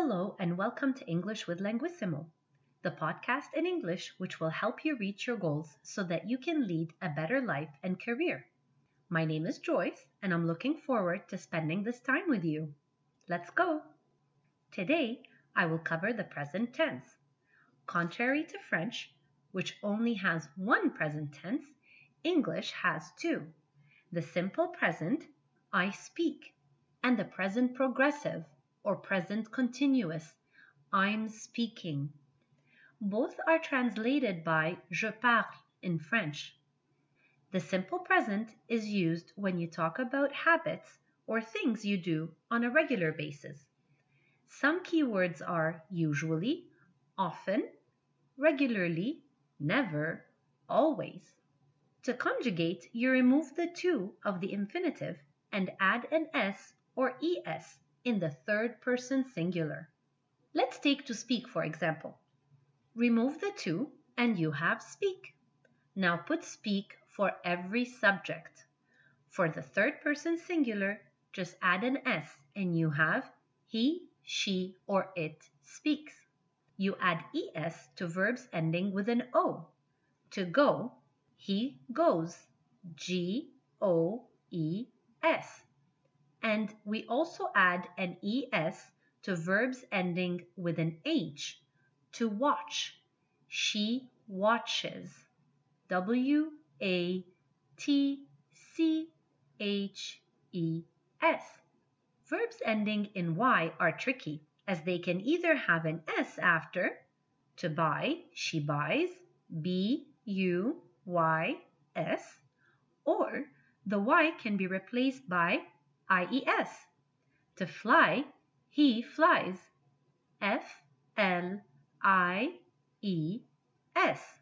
Hello and welcome to English with Linguissimo, the podcast in English which will help you reach your goals so that you can lead a better life and career. My name is Joyce and I'm looking forward to spending this time with you. Let's go! Today I will cover the present tense. Contrary to French, which only has one present tense, English has two. The simple present, I speak, and the present progressive, or present continuous, I'm speaking. Both are translated by je parle in French. The simple present is used when you talk about habits or things you do on a regular basis. Some keywords are usually, often, regularly, never, always. To conjugate, you remove the to of the infinitive and add an s or es in the third person singular. Let's take to speak for example. Remove the to and you have speak. Now put speak for every subject. For the third person singular, just add an s and you have he, she, or it speaks. You add es to verbs ending with an o. To go, he goes. G O E S and we also add an es to verbs ending with an h to watch. She watches. W A T C H E S. Verbs ending in y are tricky as they can either have an s after to buy, she buys, B U Y S, or the y can be replaced by IES. To fly, he flies. F L I E S.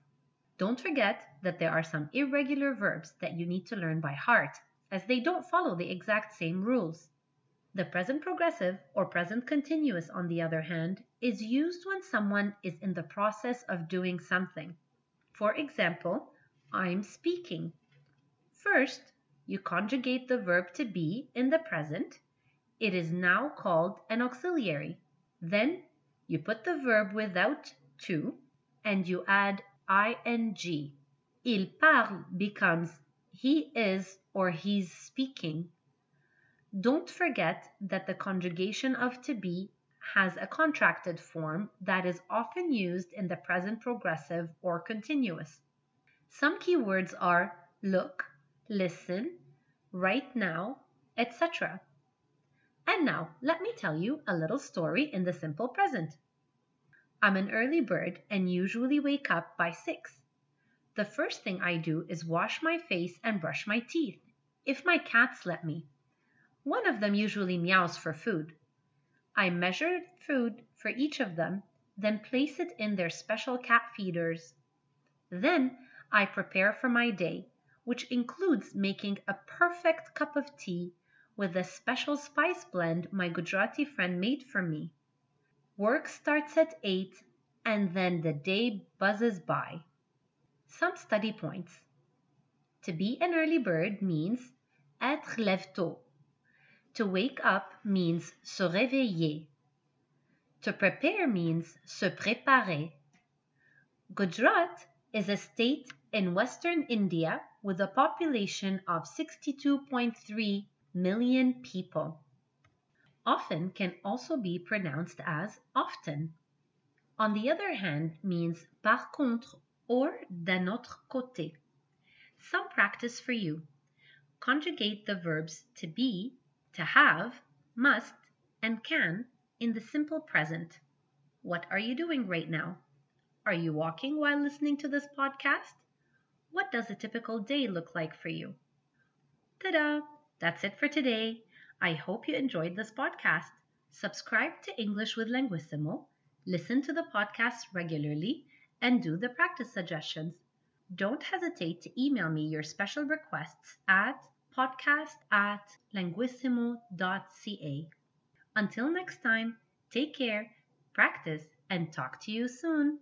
Don't forget that there are some irregular verbs that you need to learn by heart, as they don't follow the exact same rules. The present progressive or present continuous, on the other hand, is used when someone is in the process of doing something. For example, I'm speaking. First, you conjugate the verb to be in the present. It is now called an auxiliary. Then you put the verb without to and you add ing. Il parle becomes he is or he's speaking. Don't forget that the conjugation of to be has a contracted form that is often used in the present progressive or continuous. Some keywords are look, listen, right now, etc. And now let me tell you a little story in the simple present. I'm an early bird and usually wake up by 6. The first thing I do is wash my face and brush my teeth, if my cats let me. One of them usually meows for food. I measure food for each of them, then place it in their special cat feeders. Then I prepare for my day which includes making a perfect cup of tea with a special spice blend my Gujarati friend made for me. Work starts at 8 and then the day buzzes by. Some study points. To be an early bird means être lève tôt. To wake up means se réveiller. To prepare means se préparer. Gujarat is a state in western India with a population of 62.3 million people. Often can also be pronounced as often. On the other hand, means par contre or d'un autre côté. Some practice for you. Conjugate the verbs to be, to have, must, and can in the simple present. What are you doing right now? Are you walking while listening to this podcast? What does a typical day look like for you? Ta-da! That's it for today. I hope you enjoyed this podcast. Subscribe to English with Linguissimo, listen to the podcast regularly, and do the practice suggestions. Don't hesitate to email me your special requests at podcast at linguissimo.ca. Until next time, take care, practice, and talk to you soon.